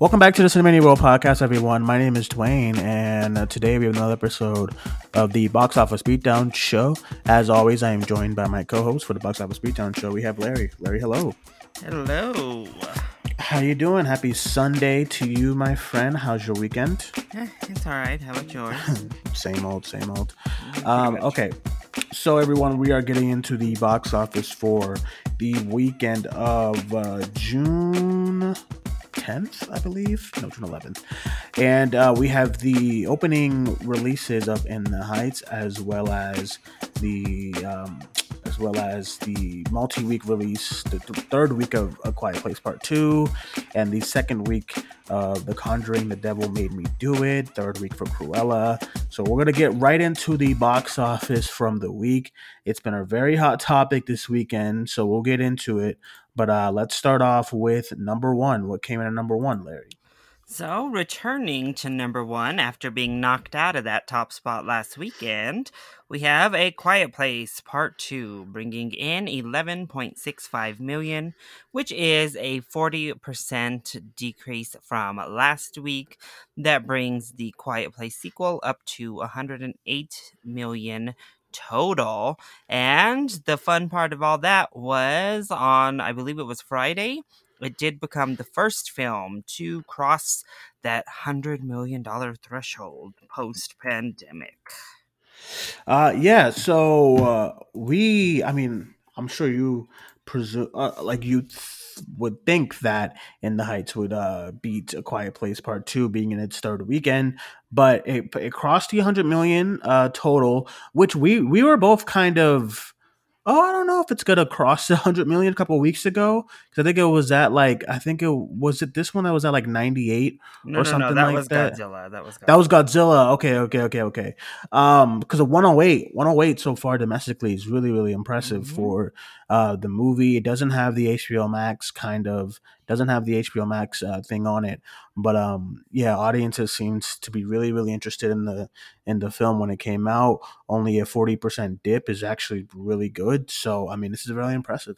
Welcome back to the Cinemania World Podcast, everyone. My name is Duane, and today we have another episode of the Box Office Beatdown Show. As always, I am joined by my co-host for the Box Office Beatdown Show. We have Larry. Larry, hello. Hello. How you doing? Happy Sunday to you, my friend. How's your weekend? Eh, it's all right. How about yours? same old, same old. Um, okay, so everyone, we are getting into the box office for the weekend of uh, June 10th, I believe. No, June 11th. And uh, we have the opening releases of In the Heights as well as the. Um, as well as the multi-week release, the th- third week of A Quiet Place Part Two, and the second week of The Conjuring: The Devil Made Me Do It. Third week for Cruella. So we're gonna get right into the box office from the week. It's been a very hot topic this weekend, so we'll get into it. But uh, let's start off with number one. What came in at number one, Larry? So, returning to number one after being knocked out of that top spot last weekend, we have A Quiet Place Part 2, bringing in 11.65 million, which is a 40% decrease from last week. That brings the Quiet Place sequel up to 108 million total. And the fun part of all that was on, I believe it was Friday, it did become the first film to cross that $100 million threshold post pandemic. Uh, yeah, so uh, we, I mean, I'm sure you presume, uh, like, you th- would think that In the Heights would uh, beat A Quiet Place Part 2 being in its third weekend, but it, it crossed the 100 million uh, total, which we, we were both kind of oh, I don't know if it's gonna cross the hundred million a couple weeks ago because I think it was at like I think it was it this one that was at like ninety eight No, or no, something no, that like was that. Godzilla. That was Godzilla. That was Godzilla. Okay, okay, okay, okay. Um, because of 108, 108 so far domestically is really, really impressive Mhm. for uh the movie. It doesn't have the HBO Max kind of doesn't have the HBO Max uh, thing on it, but um, yeah, audiences seems to be really, really interested in the in the film when it came out. Only a 40 percent dip is actually really good. So I mean, this is really impressive.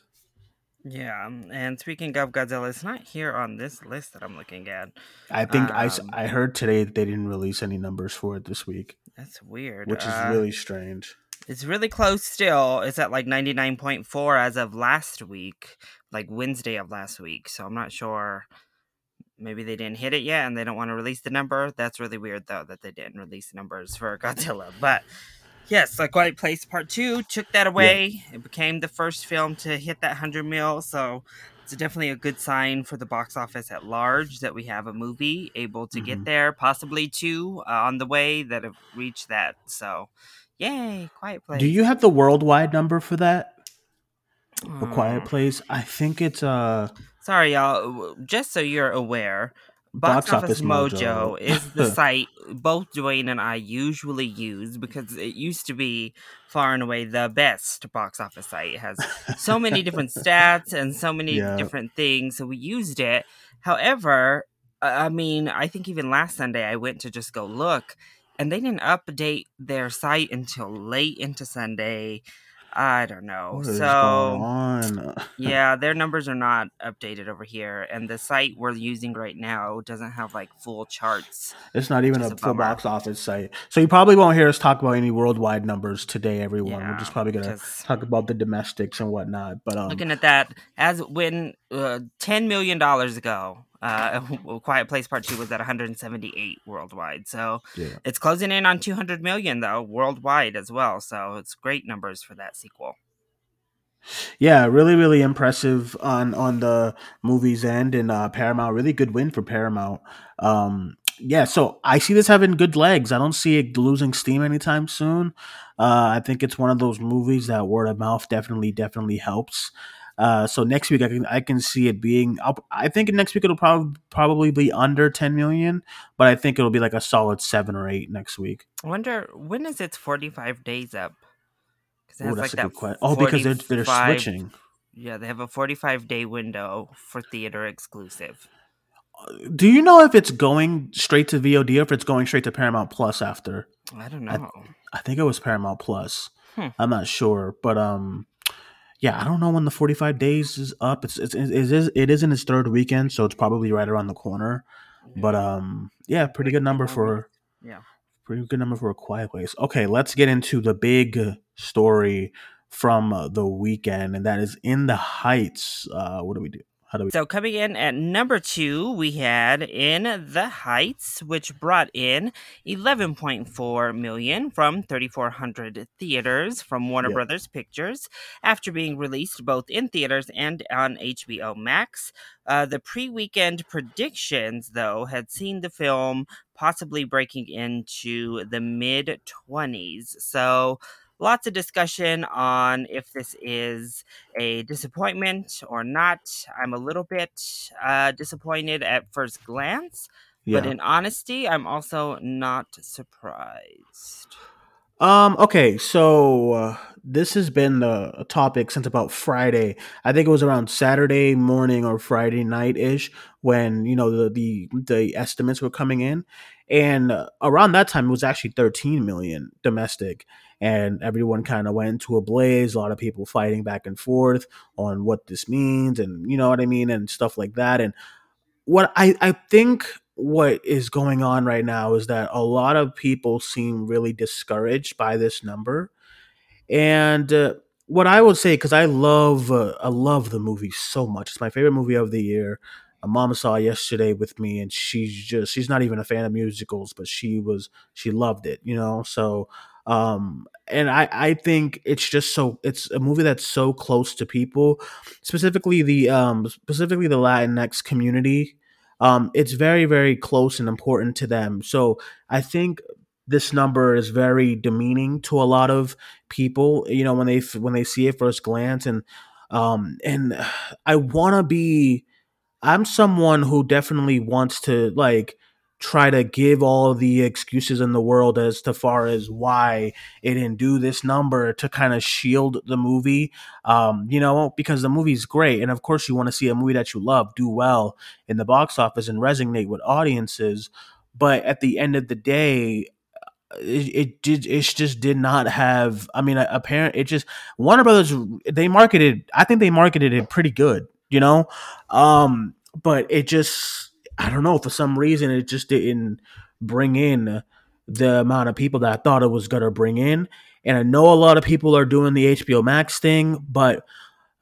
Yeah, um, and speaking of Godzilla, it's not here on this list that I'm looking at. I think I Um, I heard today that they didn't release any numbers for it this week, That's weird. which is Uh, really strange. It's really close still. It's at like 99.4 as of last week, like Wednesday of last week. So I'm not sure. Maybe they didn't hit it yet and they don't want to release the number. That's really weird though that they didn't release numbers for Godzilla. But yes, A Quiet Place Part 2 took that away. It became the first film to hit that 100 mil. So it's definitely a good sign for the box office at large that we have a movie able to Mhm. get there, possibly two uh, on the way that have reached that. So yay, Quiet Place. Do you have the worldwide number for that? A Quiet Mm, Place? I think it's uh Sorry, y'all. Just so you're aware, Box, Office, Mojo, is the site both Duane and I usually use because it used to be far and away the best box office site. It has so many different stats and so many Yeah. different things, so we used it. However, I mean, I think even last Sunday I went to just go look, and they didn't update their site until late into Sunday. I don't know. So yeah, their numbers are not updated over here, and the site we're using right now doesn't have like full charts. It's not even a full box office site. So you probably won't hear us talk about any worldwide numbers today, everyone. We're just probably gonna just talk about the domestics and whatnot. But um looking at that, as when uh, ten million dollars ago, uh, A Quiet Place Part Two was at 178 worldwide. So yeah. it's closing in on 200 million though worldwide as well. So it's great numbers for that sequel. Yeah, really, really impressive on on the movie's end and uh Paramount. Really good win for Paramount. Um yeah, so I see this having good legs. I don't see it losing steam anytime soon. Uh, I think it's one of those movies that word of mouth definitely, definitely helps. Uh, so next week I can I can see it being. I'll, I think next week it'll probably probably be under ten million, but I think it'll be like a solid seven or eight next week. I wonder when is its 45 days up? Because Oh, that's a good question. Oh, because they're they're switching. Yeah, they have a 45 day window for theater exclusive. Do you know if it's going straight to VOD or if it's going straight to Paramount Plus after? I don't I- know. I think it was Paramount Plus. Hmm. I'm not sure, but um, yeah, I don't know when the 45 days is up. It's, it's it is it is in its third weekend, so it's probably right around the corner. But um, yeah, pretty good number for yeah. pretty good number for a quiet place. Okay, let's get into the big story from uh, the weekend, and that is in the Heights. Uh, what do we do? How do we? So coming in at number two, we had In the Heights, which brought in 11.4 million from 3,400 theaters from Warner Yep. Brothers Pictures after being released both in theaters and on HBO Max. Uh, the pre-weekend predictions, though, had seen the film possibly breaking into the mid 20s. So lots of discussion on if this is a disappointment or not. I'm a little bit uh, disappointed at first glance, Yeah. but in honesty, I'm also not surprised. Um. Okay. So uh, this has been the topic since about Friday. I think it was around Saturday morning or Friday night ish when you know the the the estimates were coming in, and uh, around that time it was actually 13 million domestic, and everyone kind of went into a blaze. A lot of people fighting back and forth on what this means, and you know what I mean, and stuff like that. And what I I think what is going on right now is that a lot of people seem really discouraged by this number and uh, what I would say, because I love, uh, I love the movie so much. It's my favorite movie of the year. Mom saw yesterday with me, and she's just, she's not even a fan of musicals, but she was, she loved it, you know. So, um, and I, I think it's just so, it's a movie that's so close to people, specifically the, um, specifically the Latinx community. Um, it's very, very close and important to them. So I think this number is very demeaning to a lot of people you know when they when they see it first glance and um and i want to be i'm someone who definitely wants to like try to give all the excuses in the world as to far as why it didn't do this number to kind of shield the movie um you know because the movie's great and of course you want to see a movie that you love do well in the box office and resonate with audiences but at the end of the day it, it did it just did not have i mean apparent it just warner brothers they marketed i think they marketed it pretty good you know um but it just i don't know for some reason it just didn't bring in the amount of people that i thought it was gonna bring in and i know a lot of people are doing the hbo max thing but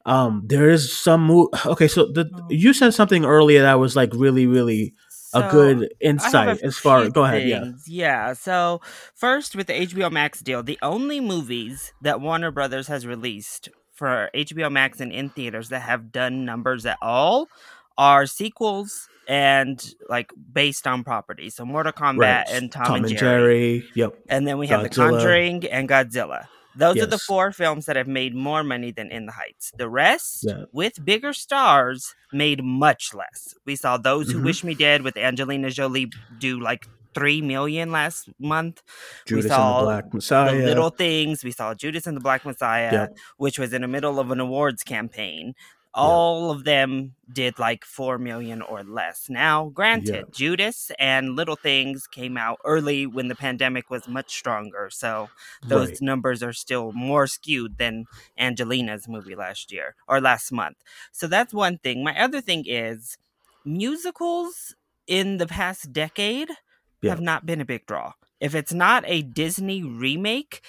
um there is some mo- okay so the you said something earlier that was like really really a So, good insight a as far go ahead yeah. Yeah. So first, with the HBO Max deal, the only movies that Warner Brothers has released for HBO Max and in theaters that have done numbers at all are sequels and like based on properties. So Mortal Kombat Right. and Tom, Tom and, and Jerry. Jerry. Yep. And then we have The Conjuring and Godzilla. Those are the four films that have made more money than In the Heights. The rest, Yeah. with bigger stars, made much less. We saw Those Who Mhm. Wish Me Dead with Angelina Jolie do like three million last month. Judas saw and the Black Messiah. The Little Things. We saw Judas and the Black Messiah, Yep. which was in the middle of an awards campaign. All of them did like four million or less. Now, granted. Judas and Little Things came out early when the pandemic was much stronger, so those Right. numbers are still more skewed than Angelina's movie last year or last month. So that's one thing. My other thing is musicals in the past decade Yeah. have not been a big draw. If it's not a Disney remake,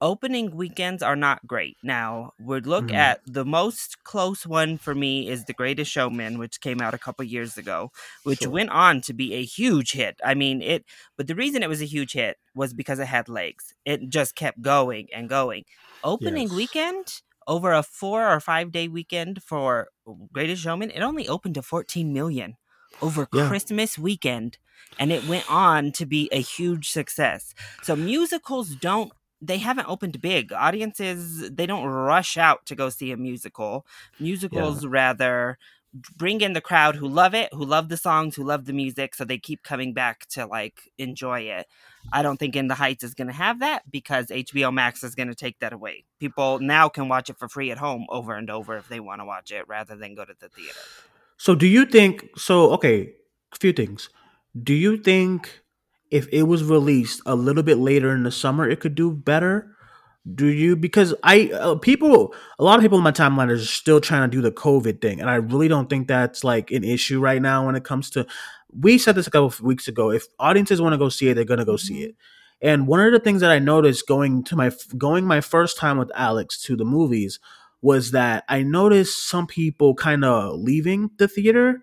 opening weekends are not great. Now, we'd look Mhm. at the most close one for me is The Greatest Showman, which came out a couple years ago, which Sure. went on to be a huge hit. I mean, it but the reason it was a huge hit was because it had legs. It just kept going and going. Opening Yes. weekend over a 4 or 5 day weekend for Greatest Showman, it only opened to 14 million over Yeah. Christmas weekend and it went on to be a huge success. So musicals don't they haven't opened big. Audiences they don't rush out to go see a musical. Musicals rather bring in the crowd who love it, who love the songs, who love the music, so they keep coming back to like enjoy it. I don't think In the Heights is going to have that because HBO Max is going to take that away. People now can watch it for free at home over and over if they want to watch it rather than go to the theater. So do you think so okay, a few things. Do you think if it was released a little bit later in the summer it could do better? Do you? Because I uh, people, a lot of people in my timeline are still trying to do the COVID thing, and I really don't think that's like an issue right now when it comes to. We said this a couple of weeks ago. If audiences want to go see it, they're gonna go see Mm-hmm. it. And one of the things that I noticed going to my going my first time with Alex to the movies was that I noticed some people kind of leaving the theater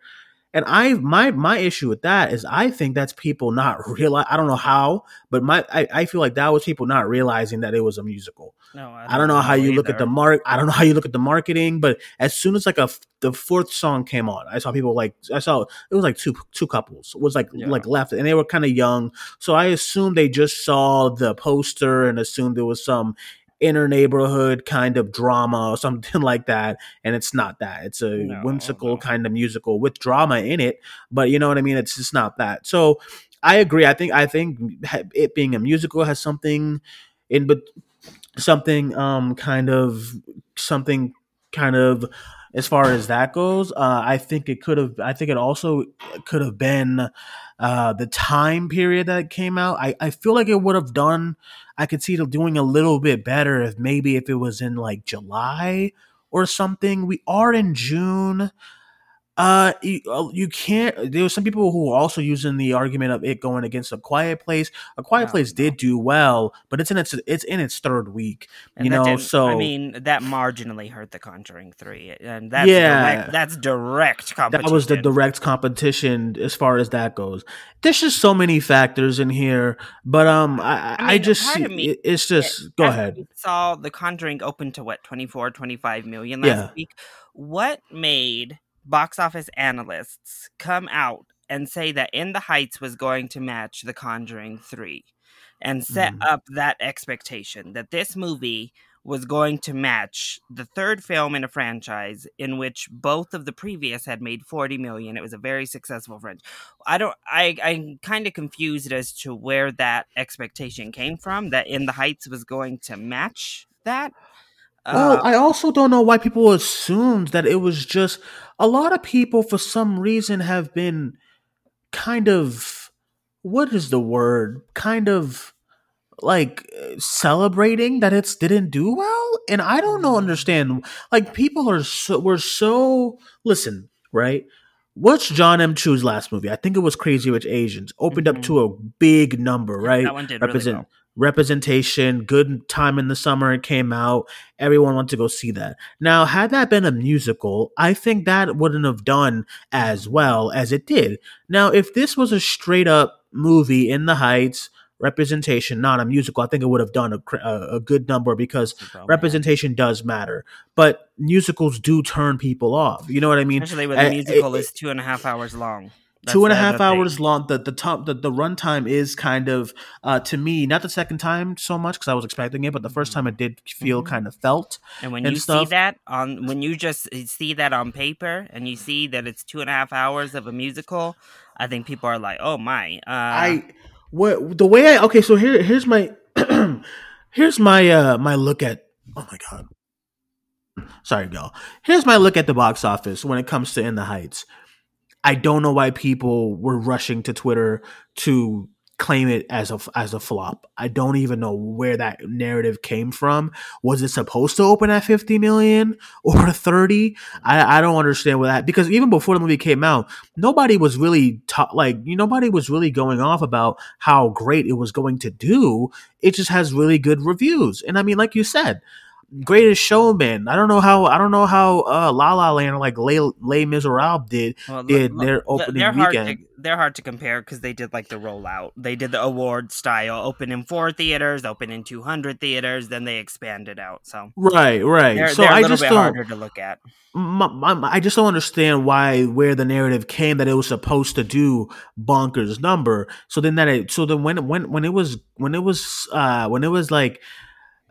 and I my my issue with that is I think that's people not realize I don't know how, but my I, I feel like that was people not realizing that it was a musical. No, I don't know how you look at the mark. I don't know how you look at the marketing, but as soon as like a the fourth song came on, I saw people like I saw it was like two two couples was like Yeah. like left, and they were kind of young, so I assumed they just saw the poster and assumed there was some inner neighborhood kind of drama or something like that, and it's not that. It's a No, whimsical no. kind of musical with drama in it, but you know what I mean. It's just not that. So I agree. I think I think it being a musical has something in, but something um kind of something kind of as far as that goes uh i think it could have i think it also could have been uh the time period that it came out i i feel like it would have done i could see it doing a little bit better if maybe if it was in like july or something. We are in june uh you, uh, you can't there were some people who were also using the argument of it going against a quiet place a quiet No, place no. did do well but it's in its it's in its third week And you know so I mean that marginally hurt the Conjuring Three, and that's Yeah. direct, that's direct competition. that was the direct competition as far as that goes there's just so many factors in here but um i i, I I just see me- it- it's just go ahead saw the Conjuring open to what 24, 25 million last Yeah. week. What made box office analysts come out and say that In the Heights was going to match The Conjuring Three, and set Mhm. up that expectation that this movie was going to match the third film in a franchise in which both of the previous had made 40 million it was a very successful franchise i don't i i'm kind of confused as to where that expectation came from that in the heights was going to match that Well, Uh, I also don't know why people assumed that it was just a lot of people for some reason have been kind of what is the word? Kind of like celebrating that it's didn't do well, and I don't know Mm. understand. Like people are so we're so listen right. What's John M. Chu's last movie? I think it was Crazy Rich Asians. Opened up Mhm. to a big number, right? that one did really Represent well. Representation, good time in the summer it came out. Everyone wanted to go see that. Now, had that been a musical, I think that wouldn't have done as well as it did. Now, if this was a straight up movie in the Heights, representation, not a musical, I think it would have done a, a, a good number because representation does matter. But musicals do turn people off. You know what I mean? especially when uh, the musical it- is two and a half hours long That's two and a half thing. hours long. The the top the, the runtime is kind of uh, to me not the second time so much because I was expecting it, but the first time it did feel Mhm. kind of felt. And when and you stuff. see that on when you just see that on paper and you see that it's two and a half hours of a musical, I think people are like, "Oh my!" Uh, I what the way I okay. So here here's my here's my uh my look at oh my god. Sorry, y'all. Here's my look at the box office when it comes to In the Heights. I don't know why people were rushing to Twitter to claim it as a as a flop. I don't even know where that narrative came from. Was it supposed to open at 50 million or 30? I, I don't understand what that because even before the movie came out, nobody was really ta- like you nobody was really going off about how great it was going to do. It just has really good reviews. And I mean like you said, Greatest Showman. I don't know how I don't know how uh La La Land or like Les, Les Miserables did well, did look- their opening they're hard weekend. To, they're hard to compare because they did like the rollout. They did the award style, open in four theaters, open in two hundred theaters, then they expanded out. So Right, right. they're, so they're a I just bit don't. harder to look at. my, my, I just don't understand why where the narrative came that it was supposed to do bonkers number. So then that it so then when when when it was when it was uh when it was like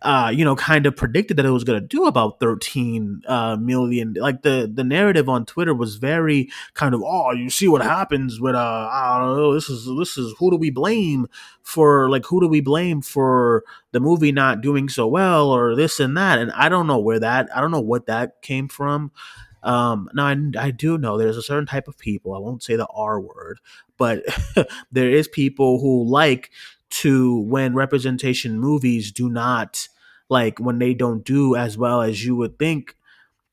uh you know kind of predicted that it was going to do about 13 uh million. Like the the narrative on twitter was very kind of oh you see what happens with uh i don't know this is this is who do we blame for like who do we blame for the movie not doing so well or this and that? And i don't know where that i don't know what that came from. Um now I, I do know there's a certain type of people i won't say the r word but there is people who like to when representation movies do not like when they don't do as well as you would think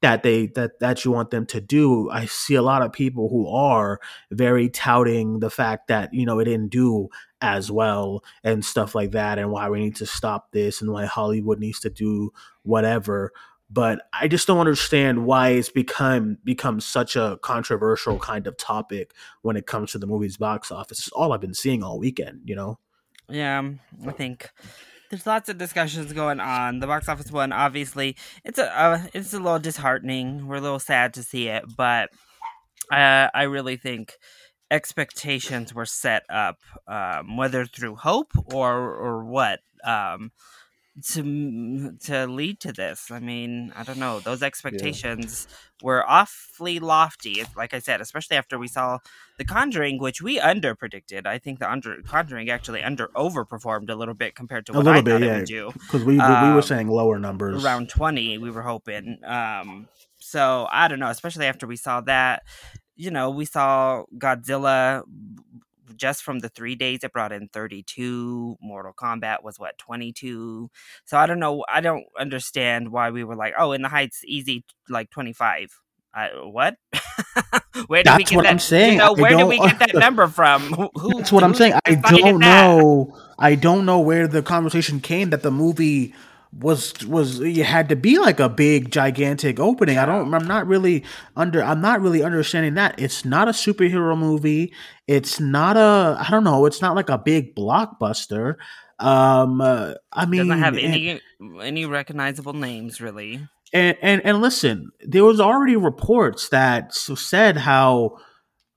that they that that you want them to do. I see a lot of people who are very touting the fact that you know it didn't do as well and stuff like that and why we need to stop this and why hollywood needs to do whatever. But i just don't understand why it's become become such a controversial kind of topic when it comes to the movie's box office. It's all i've been seeing all weekend you know yeah i think there's lots of discussions going on. The box office one, obviously, it's a uh, it's a little disheartening. We're a little sad to see it, but uh, I really think expectations were set up, um, whether through hope or or what. Um, to to lead to this. I mean, I don't know. Those expectations yeah. were awfully lofty. Like I said, especially after we saw The Conjuring, which we under predicted. I think the under Conjuring actually under overperformed a little bit compared to what I bit, thought yeah. it would do. Because we, we, um, we were um, saying lower numbers, around twenty. We were hoping. Um, so I don't know. Especially after we saw that. You know, we saw Godzilla just from the three days it brought in 32 mortal kombat was what 22 so i don't know i don't understand why we were like oh in the heights easy like 25 I, what? where did That's we get what that? I'm saying. You know, where did we get that number from? Who, That's what I'm saying. I don't know. I don't know where the conversation came that the movie was was you had to be like a big gigantic opening. I don't I'm not really under I'm not really understanding that. It's not a superhero movie. It's not a I don't know, it's not like a big blockbuster. Um uh, I mean doesn't have any any recognizable names really. And and and listen, there was already reports that said how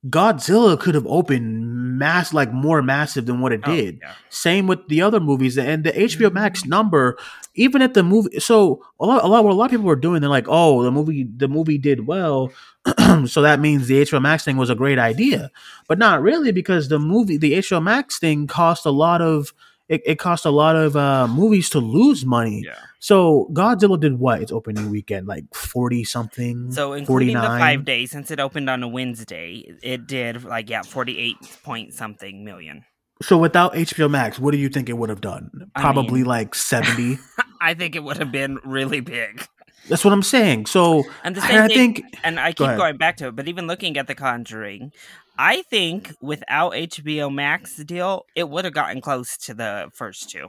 Godzilla could have opened mass like more massive than what it oh, did. Yeah. Same with the other movies and the HBO Max mm-hmm. number. Even at the movie, so a lot, a lot, what a lot of people were doing, they're like, "Oh, the movie, the movie did well, so that means the HBO Max thing was a great idea." But not really, because the movie, the HBO Max thing, cost a lot of it, it cost a lot of uh, movies to lose money. Yeah. So Godzilla did what? Its opening weekend, like forty something. So including 49. the five days, since it opened on a Wednesday, it did like yeah, forty eight point something million. So without HBO Max, what do you think it would have done? Probably I mean, like seventy. I think it would have been really big. That's what I'm saying. So and the same and I think, and I keep going back to it, but even looking at The Conjuring, I think without HBO Max deal, it would have gotten close to the first two.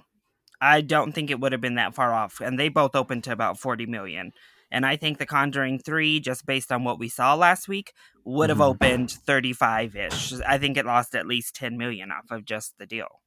I don't think it would have been that far off, and they both opened to about forty million. And I think The Conjuring three, just based on what we saw last week, would have mm-hmm. opened thirty five ish. I think it lost at least ten million off of just the deal.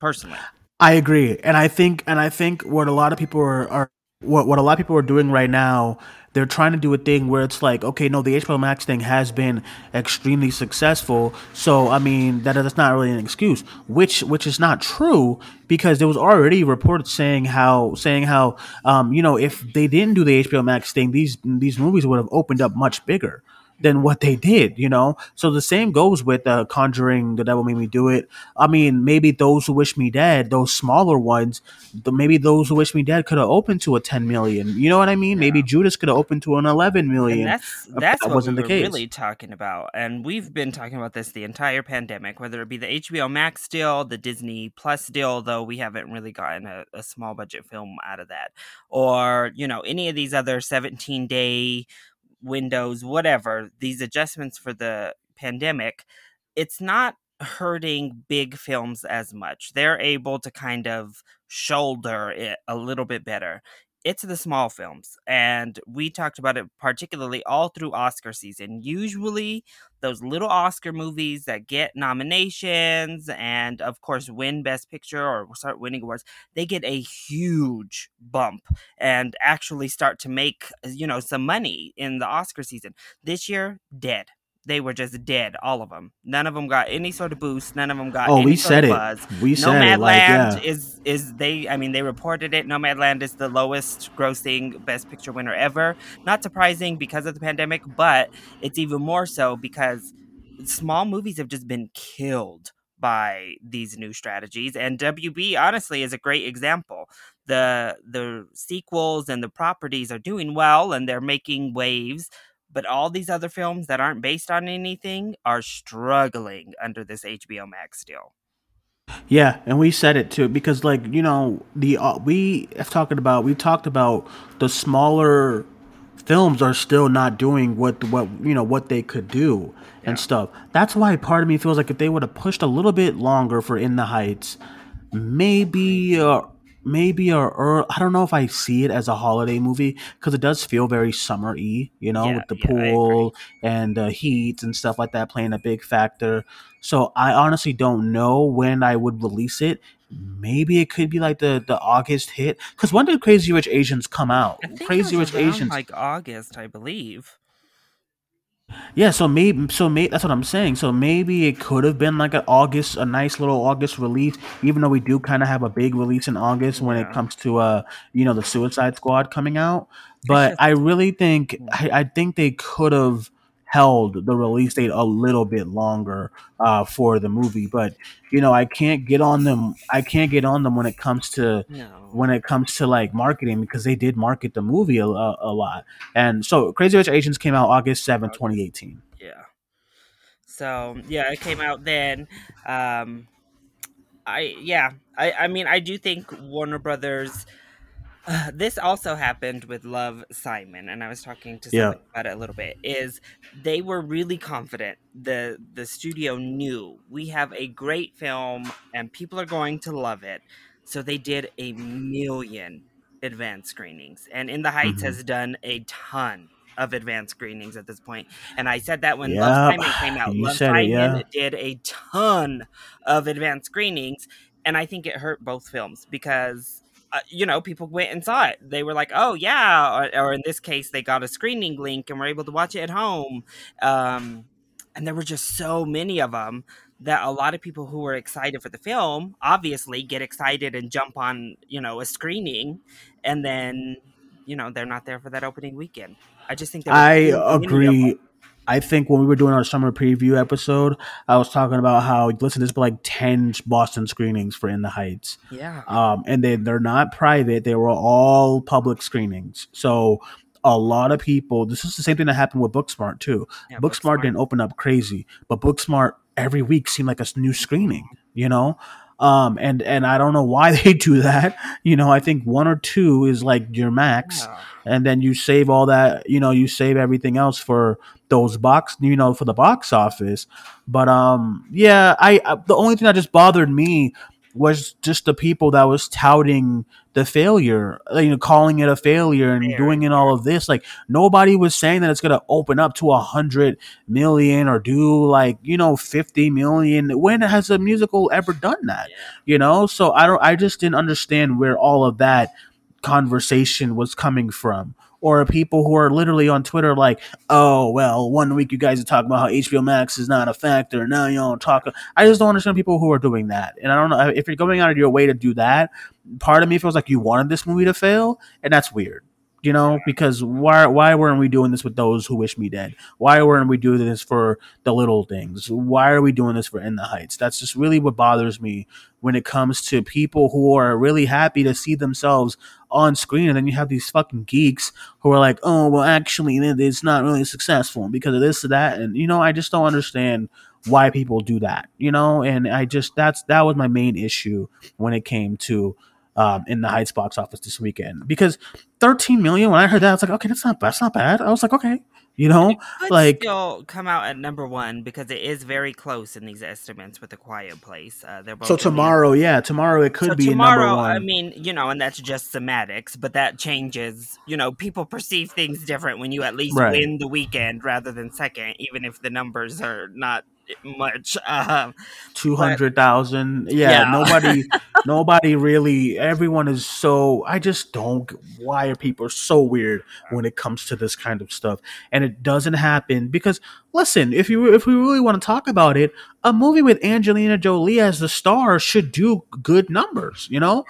Personally, I agree, and I think, and I think what a lot of people are, are what what a lot of people are doing right now they're trying to do a thing where it's like, okay, no, the HBO Max thing has been extremely successful. So I mean, that that's not really an excuse, which which is not true because there was already reports saying how saying how um, you know if they didn't do the HBO Max thing, these these movies would have opened up much bigger than what they did, you know? So the same goes with uh, Conjuring, The Devil Made Me Do It. I mean, maybe Those Who Wish Me Dead, those smaller ones, the, maybe Those Who Wish Me Dead could have opened to a 10 million. You know what I mean? Yeah. Maybe Judas could have opened to an 11 million. And that's that's that what wasn't we the case. really talking about. And we've been talking about this the entire pandemic, whether it be the HBO Max deal, the Disney Plus deal, though we haven't really gotten a, a small budget film out of that, or, you know, any of these other 17 day windows, whatever, these adjustments for the pandemic, it's not hurting big films as much. They're able to kind of shoulder it a little bit better it's the small films and we talked about it particularly all through oscar season. Usually those little oscar movies that get nominations and of course win best picture or start winning awards they get a huge bump and actually start to make you know some money in the oscar season. This year dead they were just dead, all of them. None of them got any sort of boost. None of them got. Oh, we said it. Buzz. We said Nomadland it. Like, yeah. is is they? I mean, they reported it. Nomadland is the lowest grossing Best Picture winner ever. Not surprising because of the pandemic, but it's even more so because small movies have just been killed by these new strategies and WB honestly is a great example the the sequels and the properties are doing well and they're making waves but all these other films that aren't based on anything are struggling under this HBO Max deal. Yeah, and we said it too because, like, you know, the uh, we have talking about we talked about the smaller films are still not doing what what you know what they could do and stuff. That's why part of me feels like if they would have pushed a little bit longer for In the Heights, maybe uh, maybe a ear I don't know if I see it as a holiday movie because it does feel very summery, you know, Yeah, with the yeah, pool and the heat and stuff like that playing a big factor. So I honestly don't know when I would release it. Maybe it could be like the the August hit because when did Crazy Rich Asians come out? I think it Crazy Rich Asians like August, I believe. Yeah, so maybe so maybe that's what I'm saying. So maybe it could have been like an August, a nice little August release, even though we do kind of have a big release in August when it Yeah. comes to uh you know the Suicide Squad coming out. It's But just I really think I, I think they could have held the release date a little bit longer uh for the movie. But you know I can't get on them. I can't get on them when it comes to no. when it comes to like marketing because they did market the movie a, a, a lot. And so Crazy Rich Asians came out August seventh, 2018. Yeah. So yeah, it came out then. Um I yeah. I I mean I do think Warner Brothers Uh, this also happened with Love Simon, and I was talking to Yeah. about it a little bit. Is they were really confident. the The studio knew we have a great film, and people are going to love it. So they did a million advanced screenings, and In the Heights hmm has done a ton of advanced screenings at this point. And I said that when Love Simon came out, You Love said it, Simon yeah. did a ton of advanced screenings, and I think it hurt both films because uh, you know, people went and saw it. They were like, "Oh yeah," or, or in this case, they got a screening link and were able to watch it at home. Um, and there were just so many of them that a lot of people who were excited for the film obviously get excited and jump on, you know, a screening, and then you know they're not there for that opening weekend. I just think I too many of agree. I think when we were doing our summer preview episode, I was talking about how listen, there's been like ten Boston screenings for In the Heights. Yeah, um, and they they're not private; they were all public screenings. So a lot of people. This is the same thing that happened with Booksmart too. yeah, Booksmart Booksmart. didn't open up crazy, but Booksmart every week seemed like a new screening. You know. Um and and I don't know why they do that. You know, I think one or two is like your max, Yeah, and then you save all that. You know, you save everything else for those box. You know, for the box office. But um, yeah, I, I the only thing that just bothered me was just the people that was touting the failure, uh, you know, calling it a failure and very doing it all of this. Like nobody was saying that it's gonna open up to a hundred million or do like you know fifty million. When has a musical ever done that? Yeah, You know, so I don't. I just didn't understand where all of that conversation was coming from. Or people who are literally on Twitter like, oh well, one week you guys are talking about how HBO Max is not a factor. Now you don't talk. I just don't understand people who are doing that. And I don't know if you're going out of your way to do that. Part of me feels like you wanted this movie to fail, and that's weird. You know, because why why weren't we doing this with those who wish me dead? Why weren't we doing this for the little things? Why are we doing this for In the Heights? That's just really what bothers me when it comes to people who are really happy to see themselves on screen, and then you have these fucking geeks who are like, "Oh, well, actually, it's not really successful because of this or that," and you know, I just don't understand why people do that. You know, and I just that's that was my main issue when it came to um, in the Heights box office this weekend because 13 million. When I heard that, I was like, okay, that's not that's not bad. I was like, okay, you know, like still come out at number one because it is very close in these estimates with the Quiet Place. Uh, they're so both the tomorrow, yeah, tomorrow it could So be tomorrow, I mean, you know, and that's just semantics, but that changes. You know, people perceive things different when you at least Right. win the weekend rather than second, even if the numbers are not much. Um, two hundred thousand. Yeah, yeah, nobody, nobody really. Everyone is so. I just don't. Why are people so weird when it comes to this kind of stuff? And it doesn't happen because listen, if you if we really want to talk about it, a movie with Angelina Jolie as the star should do good numbers. You know,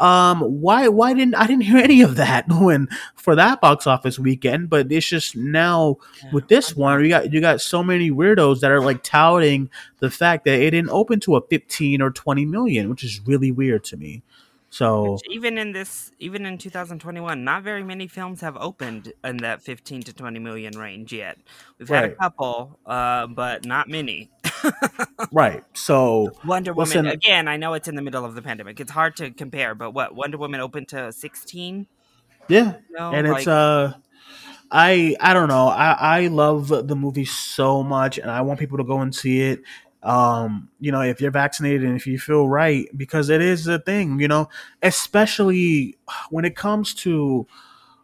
um, why why didn't I didn't hear any of that when for that box office weekend? But it's just now yeah, with this one, you got you got so many weirdos that are like touting the fact that it didn't open to a 15 or 20 million, which is really weird to me. Which So, even in this, even in 2021, not very many films have opened in that 15 to 20 million range yet. We've had a couple, uh, but not many. right. So Wonder Woman again. I know it's in the middle of the pandemic. It's hard to compare, but what Wonder Woman opened to sixteen? yeah, No, and like, it's uh i i don't know i i love the movie so much and i want people to go and see it um you know if you're vaccinated and if you feel right because it is a thing you know especially when it comes to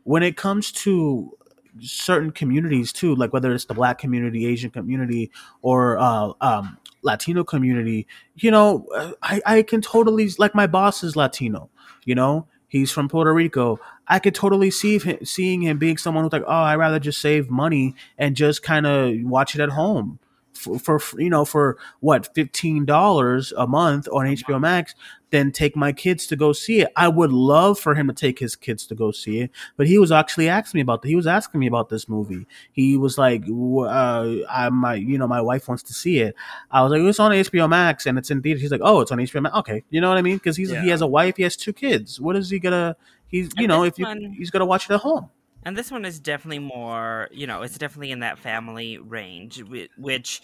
when it comes to certain communities too like whether it's the black community asian community or uh um latino community you know i i can totally like my boss is latino you know he's from puerto rico. I could totally see him, seeing him being someone who's like, oh, I'd rather just save money and just kind of watch it at home for, for you know for what fifteen dollars a month on HBO Max than take my kids to go see it. I would love for him to take his kids to go see it, but he was actually asking me about that. he was asking me about this movie. He was like, uh, I my you know my wife wants to see it. I was like, it's on HBO Max and it's in theaters. He's like, oh, it's on HBO Max. Okay, you know what I mean? Because he's he has a wife, he has two kids. What is he gonna? He's you And know if you one- he's gonna watch it at home. And this one is definitely more, you know, it's definitely in that family range, which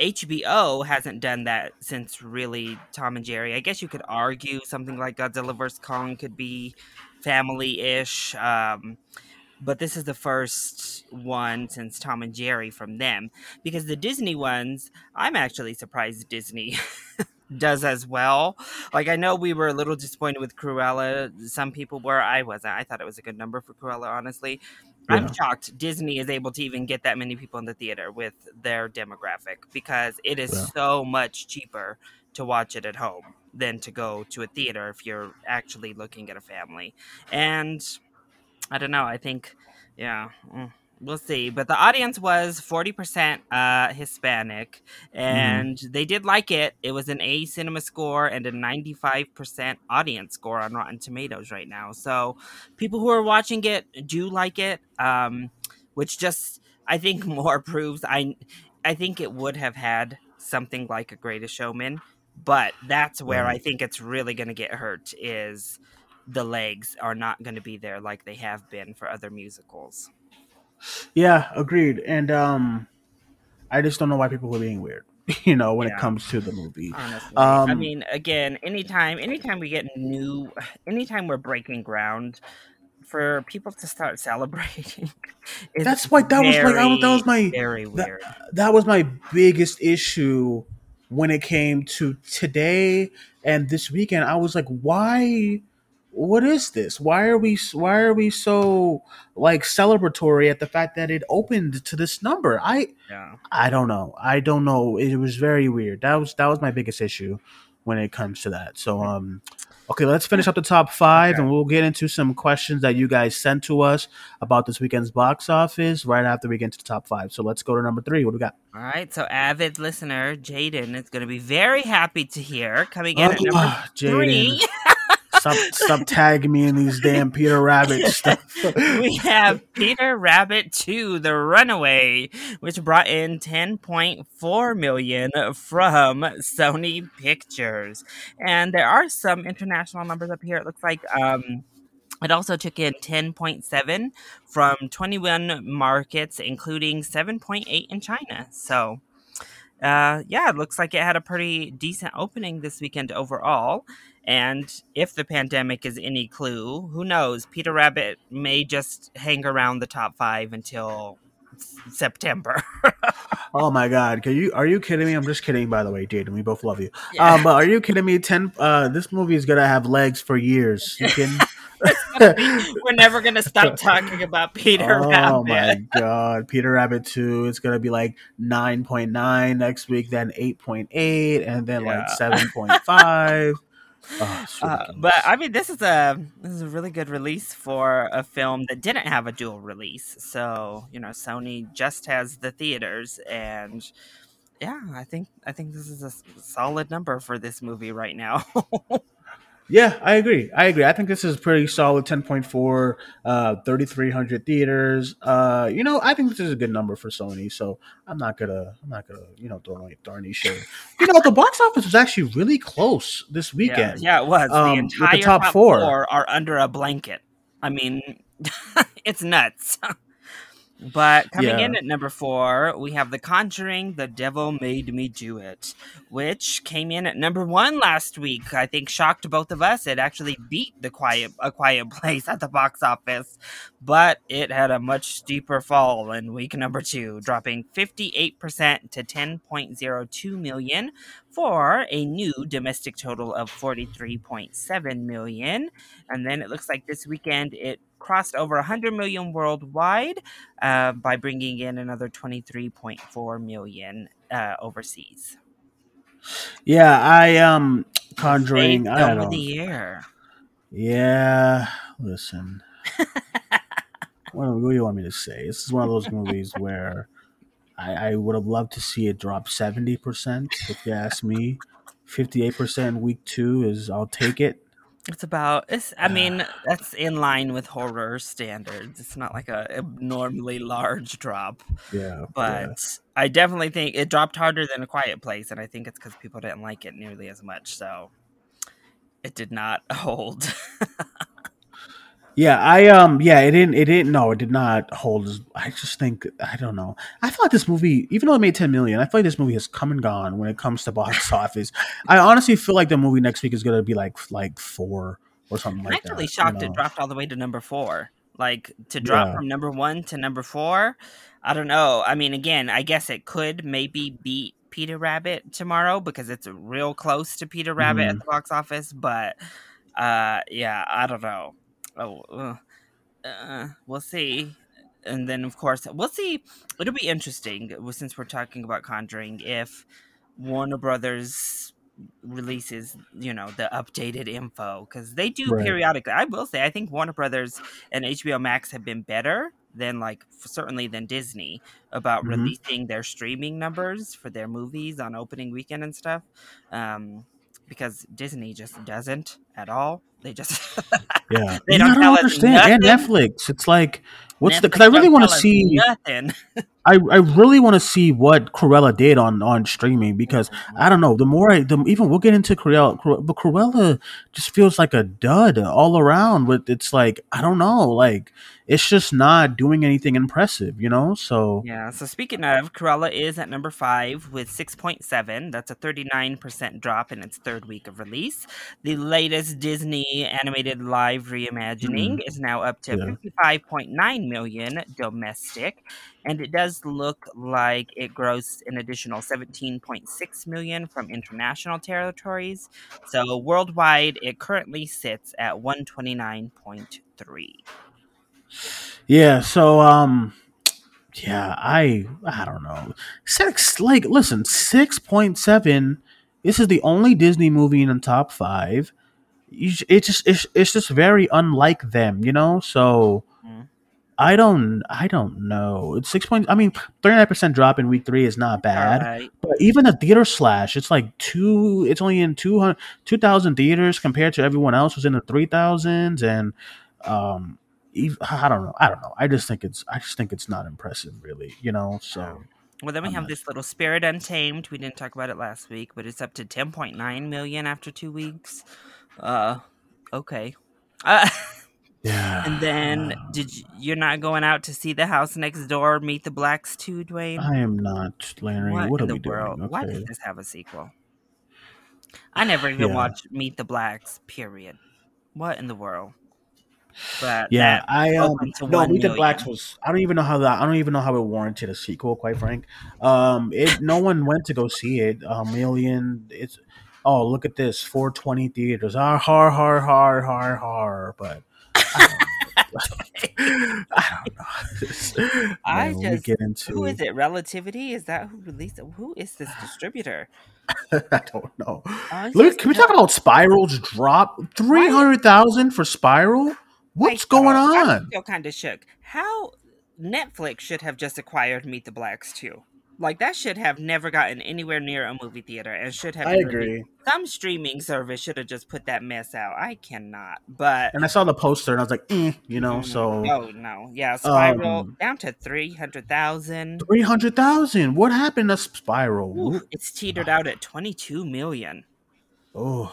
HBO hasn't done that since really Tom and Jerry. I guess you could argue something like Godzilla vs. Kong could be family ish. Um, but this is the first one since Tom and Jerry from them. Because the Disney ones, I'm actually surprised Disney does as well. Like I know we were a little disappointed with Cruella. Some people were. I wasn't. I thought it was a good number for Cruella. Honestly, I'm shocked Disney is able to even get that many people in the theater with their demographic because it is Yeah. so much cheaper to watch it at home than to go to a theater if you're actually looking at a family. And I don't know. I think, yeah. mm, We'll see, but the audience was forty percent uh, Hispanic, and they did like it. It was an A cinema score and a ninety-five percent audience score on Rotten Tomatoes right now. So, people who are watching it do like it, um, which just I think more proves I I think it would have had something like a Greatest Showman, but that's where I think it's really going to get hurt is the legs are not going to be there like they have been for other musicals. Yeah, agreed. And um, I just don't know why people are being weird. You know, when Yeah. it comes to the movie. Honestly, I Um, mean, again, anytime, anytime we get new, anytime we're breaking ground, for people to start celebrating. That's why that was like I that was my very that- weird. that was my biggest issue when it came to today and this weekend. I was like, why? What is this? Why are we? Why are we so like celebratory at the fact that it opened to this number? I yeah. I don't know. I don't know. It was very weird. That was that was my biggest issue when it comes to that. So um okay, let's finish up the top 5 Okay. and we'll get into some questions that you guys sent to us about this weekend's box office right after we get into the top 5. So let's go to number 3. What do we got? All right, so avid listener Jaden is going to be very happy to hear coming in at number Ah, three. Stop stop tagging me in these damn Peter Rabbit stuff. we have Peter Rabbit 2 The Runaway, which brought in 10.4 million from Sony Pictures. And there are some international numbers up here. It looks like um it also took in 10.7 from 21 markets, including 7.8 in China. So, uh, yeah, it looks like it had a pretty decent opening this weekend overall. And if the pandemic is any clue, who knows? Peter Rabbit may just hang around the top five until September. Oh my god, can you are you kidding me? I'm just kidding by the way, Jaden. We both love you. Um, but are you kidding me? Ten uh this movie is gonna have legs for years. You kidding? We're never gonna stop talking about Peter oh Rabbit. Oh my god, Peter Rabbit 2. It's gonna be like 9.9 next week, then 8.8, and then like 7.5. Oh, Uh, but I mean, this is a this is a really good release for a film that didn't have a dual release. So you know, Sony just has the theaters, and yeah, I think I think this is a solid number for this movie right now. Yeah, I agree. I agree. I think this is pretty solid 10.4, uh, 3,300 theaters. Uh, you know, I think this is a good number for Sony. So I'm not gonna, I'm not gonna, you know, throw any throw any shade. You know, the box office was actually really close this weekend. yeah, it was. Um, the with the top top, four. four. are under a blanket. I mean, it's nuts. But coming in at number four, we have The Conjuring, The Devil Made Me Do It, which came in at number one last week. I think shocked both of us. It actually beat the Quiet A Quiet Place at the box office, but it had a much steeper fall in week number two, dropping 58% to 10.02 million for a new domestic total of 43.7 million. And then it looks like this weekend it crossed over 100 million worldwide uh, by bringing in another 23.4 million uh, overseas. Yeah, I um Conjuring. I don't over know. the air. Yeah, listen. what, what do you want me to say? This is one of those movies where I, I would have loved to see it drop seventy percent. If you ask me, fifty-eight percent week two is I'll take it. It's about it's I uh. mean, that's in line with horror standards. It's not like a abnormally large drop. Yeah, But I definitely think it dropped harder than a quiet place, and I think it's because people didn't like it nearly as much, so it did not hold. Yeah, I um yeah, it didn't it didn't no, it did not hold I just think I don't know. I feel like this movie, even though it made 10 million, I feel like this movie has come and gone when it comes to box office. I honestly feel like the movie next week is gonna be like like four or something like that. I'm like actually that. shocked you it dropped all the way to number four. Like to drop Yeah. from number one to number four. I don't know. I mean, again, I guess it could maybe beat Peter Rabbit tomorrow because it's real close to Peter Rabbit at Mhm. the box office. But uh, yeah, I don't know. Oh, uh, uh, we'll see. And then, of course, we'll see. It'll be interesting since we're talking about Conjuring if Warner Brothers releases, you know, the updated info because they do Right. periodically. I will say, I think Warner Brothers and HBO Max have been better than, like, certainly than Disney about Mhm. releasing their streaming numbers for their movies on opening weekend and stuff. Um, because Disney just doesn't at all. They just Yeah, They don't I don't understand. And. Netflix, it's like, what's the? Because I really want to see. nothing. I, I really want to see what Cruella did on on streaming because mm-hmm. I don't know. The more I, the even we'll get into Cruella, Cru- but Cruella just feels like a dud all around. With it's like I don't know, like it's just not doing anything impressive, you know. So Yeah, so speaking of, Cruella is at number five with 6.7. That's a 39% drop in its third week of release. The latest Disney animated live reimagining is now up to Yeah. 55.9 million domestic, and it does look like it grossed an additional 17.6 million from international territories. So worldwide, it currently sits at 129.3. yeah, so um, yeah, I I don't know. Six like listen, six point seven. This is the only Disney movie in the top five. You, it just it's, it's just very unlike them, you know. So Mhm. I don't I don't know. It's six point. I mean, thirty nine percent drop in week three is not bad. Alright. But even the theater slash, it's like two. It's only in 200 2,000 theaters compared to everyone else was in the three thousands, and um, ev- I don't know. I don't know. I just think it's. I just think it's not impressive, really. You know. So Well, then we I'm have not this little Spirit Untamed. We didn't talk about it last week, but it's up to 10.9 million after two weeks. Uh, okay. Uh, yeah. and then did you, you're not going out to see the house next door, Meet the Blacks too, Duane? I am not, Larry. What, what are in the we world? doing? Why Okay. does this have a sequel? I never even Yeah. watched Meet the Blacks. Period. What in the world? But Yeah, I um no Meet the. Blacks was I don't even know how that I don't even know how it warranted a sequel, quite frank. Um it no one went to go see it. A million it's oh look at this, four twenty theaters. Ah har har har har har but I don't know. I don't know. I Man, just- get into Who is it? Relativity? Is that who released it? Who is this distributor? I don't know. Oh, Look, can we no- talk about Spiral's drop? Three hundred thousand for Spiral? What's Wait, going on? I'm on? still kind of shook. How Netflix should have just acquired Meet the Blacks too. Like that should have never gotten anywhere near a movie theater, and should have. I agree. Some streaming service should have just put that mess out. I cannot. But And I saw the poster and I was like, eh, you know, Mm, so oh no, yeah, Spiral Um, down to three hundred thousand. Three hundred thousand. What happened to Spiral? It's teetered out at twenty two million. Oh,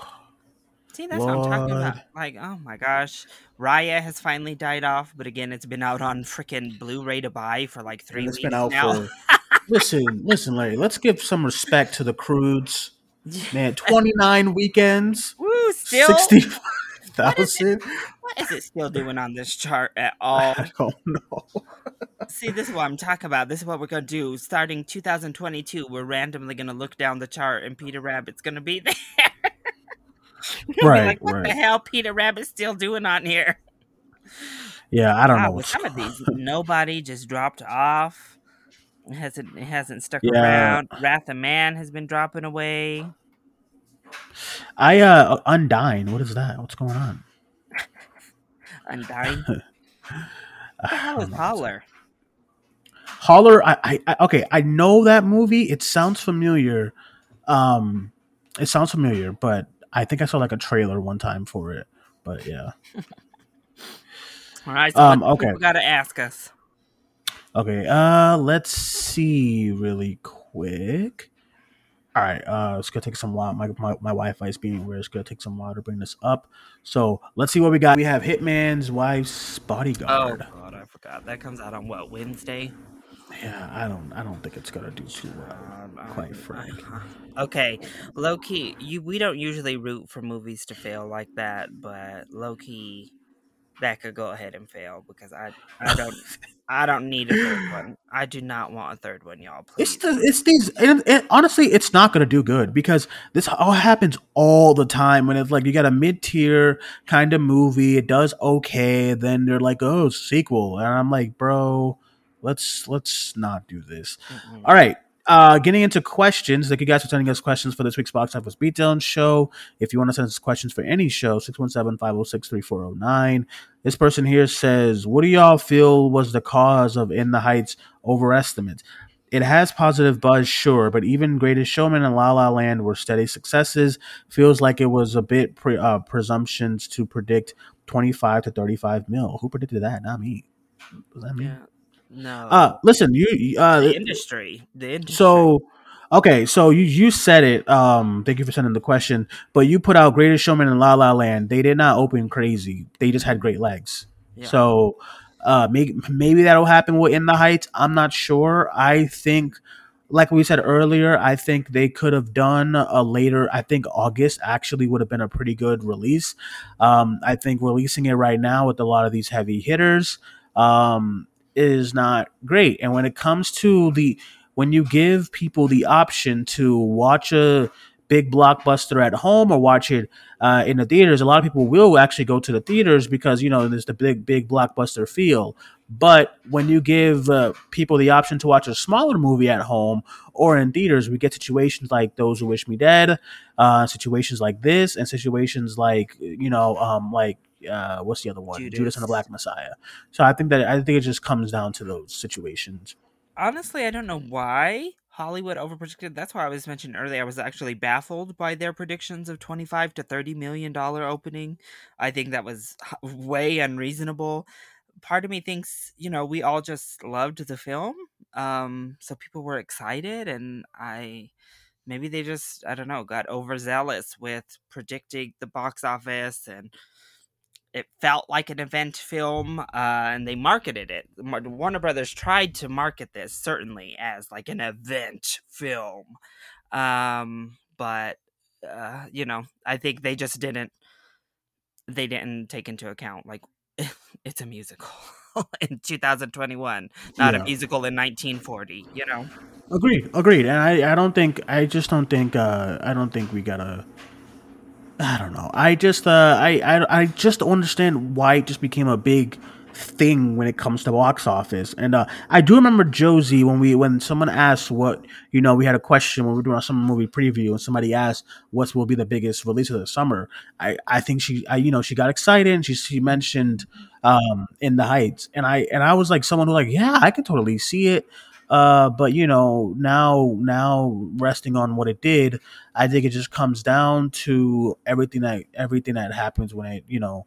See, that's what I'm talking about. Like, oh my gosh, Raya has finally died off, but again, it's been out on freaking Blu-ray to buy for like three it's weeks been out now. for. listen, listen, Larry. Let's give some respect to the Croods. Man, twenty nine weekends, Woo, still, sixty What is what is it still doing on this chart at all? I don't know. See, this is what I'm talking about. This is what we're gonna do. Starting 2022, we're randomly gonna look down the chart, and Peter Rabbit's gonna be there. Be Right, like, what the hell, Peter Rabbit's still doing on here? Yeah, I don't know Wow, what's some of these, nobody just dropped off. Hasn't it hasn't stuck Yeah. around. Wrath of Man has been dropping away. I uh Undying. What is that? What's going on? Undying. What the hell is. Holler? Holler. I, I, I okay. I know that movie. It sounds familiar. Um, it sounds familiar, but I think I saw like a trailer one time for it. But yeah. All right, so Um, okay. people gotta ask us. Okay. Uh, let's see really quick. All right. Uh, it's gonna take some while. My my, my Wi-Fi is being weird. It's gonna take some while to bring this up. So let's see what we got. We have Hitman's Wife's Oh Bodyguard. god, I forgot. That comes out on what Wednesday? Yeah, I don't. I don't think it's gonna do too well. Um, Quite frank. Okay, low key, you we don't usually root for movies to fail like that, but low key, that could go ahead and fail because I I don't I don't need a third one. I do not want a third one, y'all. Please. It's the it's these and, and honestly, it's not gonna do good because this all happens all the time when it's like you got a mid tier kind of movie, it does okay, then they're like, oh, sequel, and I'm like, bro, let's let's not do this. Mm-mm. All right. Uh, getting into questions, thank you guys for sending us questions for this week's Box Office Beatdown show. If you want to send us questions for any show, 617 506 3409. This person here says, What do y'all feel was the cause of In the Heights overestimate? It has positive buzz, sure, but even Greatest Showman and La La Land were steady successes. Feels like it was a bit pre- uh, presumptions to predict 25 to 35 mil. Who predicted that? Not me. Was that me? Yeah. No. Uh, listen, you uh, the industry. The industry. so okay, so you you said it. Um, thank you for sending the question. But you put out Greatest Showman and La La Land. They did not open crazy. They just had great legs. Yeah. So uh, maybe maybe that'll happen with In the Heights. I'm not sure. I think, like we said earlier, I think they could have done a later. I think August actually would have been a pretty good release. Um, I think releasing it right now with a lot of these heavy hitters um, is not great. And when it comes to the when you give people the option to watch a big blockbuster at home or watch it uh, in the theaters, a lot of people will actually go to the theaters because you know there's the big big blockbuster feel. But when you give uh, people the option to watch a smaller movie at home or in theaters, we get situations like those who wish me dead, uh, situations like this, and situations like you know, um, like uh, what's the other one, Judas. Judas. and the Black Messiah. So I think that I think it just comes down to those situations. honestly, I don't know why Hollywood overprojected. That's why I was mentioned earlier. I was actually baffled by their predictions of twenty-five to thirty million dollar opening. I think that was way unreasonable. Part of me thinks, you know, we all just loved the film, um, so people were excited, and I maybe they just I don't know got overzealous with predicting the box office and it felt like an event film uh, and they marketed it warner brothers tried to market this certainly as like an event film um, but uh, you know i think they just didn't they didn't take into account like it's a musical in 2021 not Yeah. a musical in 1940 you know Agreed, agreed. And I, I don't think I just don't think uh I don't think we gotta I don't know. I just uh I I, I just don't understand why it just became a big thing when it comes to box office. And uh I do remember Josie when we when someone asked what you know, we had a question when we were doing a summer movie preview and somebody asked what will be the biggest release of the summer. I, I think she I you know, she got excited and she she mentioned um in the heights and I and I was like someone who like, yeah, I can totally see it. Uh, but you know, now now resting on what it did, I think it just comes down to everything that everything that happens when it, you know,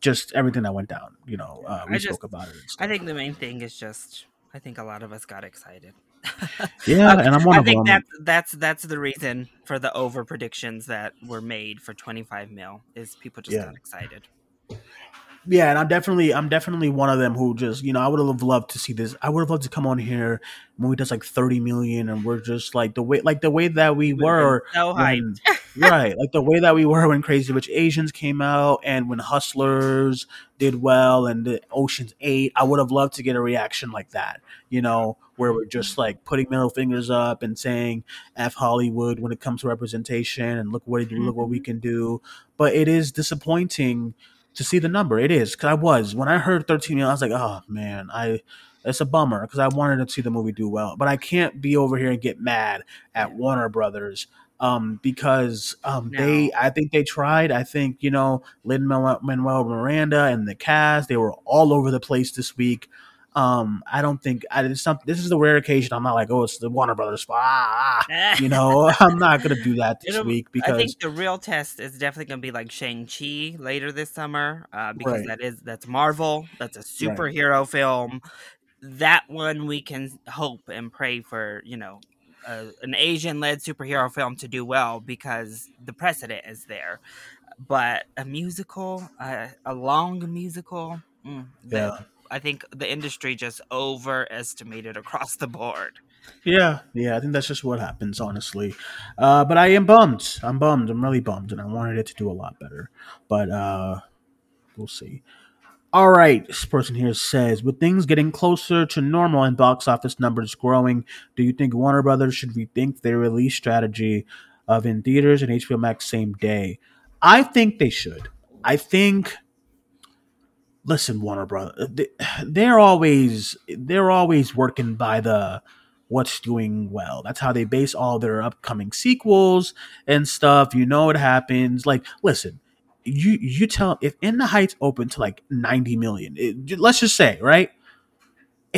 just everything that went down. You know, uh, we I spoke just- about it. i think the main thing is just i think a lot of us got excited Yeah, and I'm one I of think them. that's that's that's the reason for the over predictions that were made for 25 mil is people just Yeah. got excited. Yeah, and I'm definitely I'm definitely one of them who just you know I would have loved to see this. I would have loved to come on here movie does like 30 million and we're just like the way like the way that we were so when, right like the way that we were when Crazy Rich Asians came out and when Hustlers did well and the Ocean's 8 I would have loved to get a reaction like that you know where we're just like putting middle fingers up and saying F Hollywood when it comes to representation and look what look what we can do but it is disappointing to see the number. It is because I was when I heard 13 million, I was like, oh man, I it's a bummer because I wanted to see the movie do well, but I can't be over here and get mad at Warner Brothers um, because um, No. they I think they tried. I think you know Lin Manuel Miranda and the cast they were all over the place this week. Um, I don't think I not, this is the rare occasion I'm not like oh it's the Warner Brothers ah, ah, you know I'm not gonna do that this It'll- week because I think the real test is definitely going to be like Shang Chi later this summer, uh, because Right. that is that's Marvel. That's a superhero film. That one we can hope and pray for. You know, uh, an Asian-led superhero film to do well because the precedent is there. But a musical, uh, a long musical, mm, yeah. I think the industry just overestimated across the board. Yeah, yeah, I think that's just what happens, honestly. Uh, but I am bummed. I'm bummed. I'm really bummed, and I wanted it to do a lot better. But uh, we'll see. All right, this person here says, with things getting closer to normal and box office numbers growing, do you think Warner Brothers should rethink their release strategy of in theaters and HBO Max same day? I think they should. I think. Listen, Warner Brothers, uh, they're always they're always working by the what's doing well. That's how they base all their upcoming sequels and stuff. You know what happens. Like, listen, you you tell if In the Heights open to like 90 million, it, let's just say, right?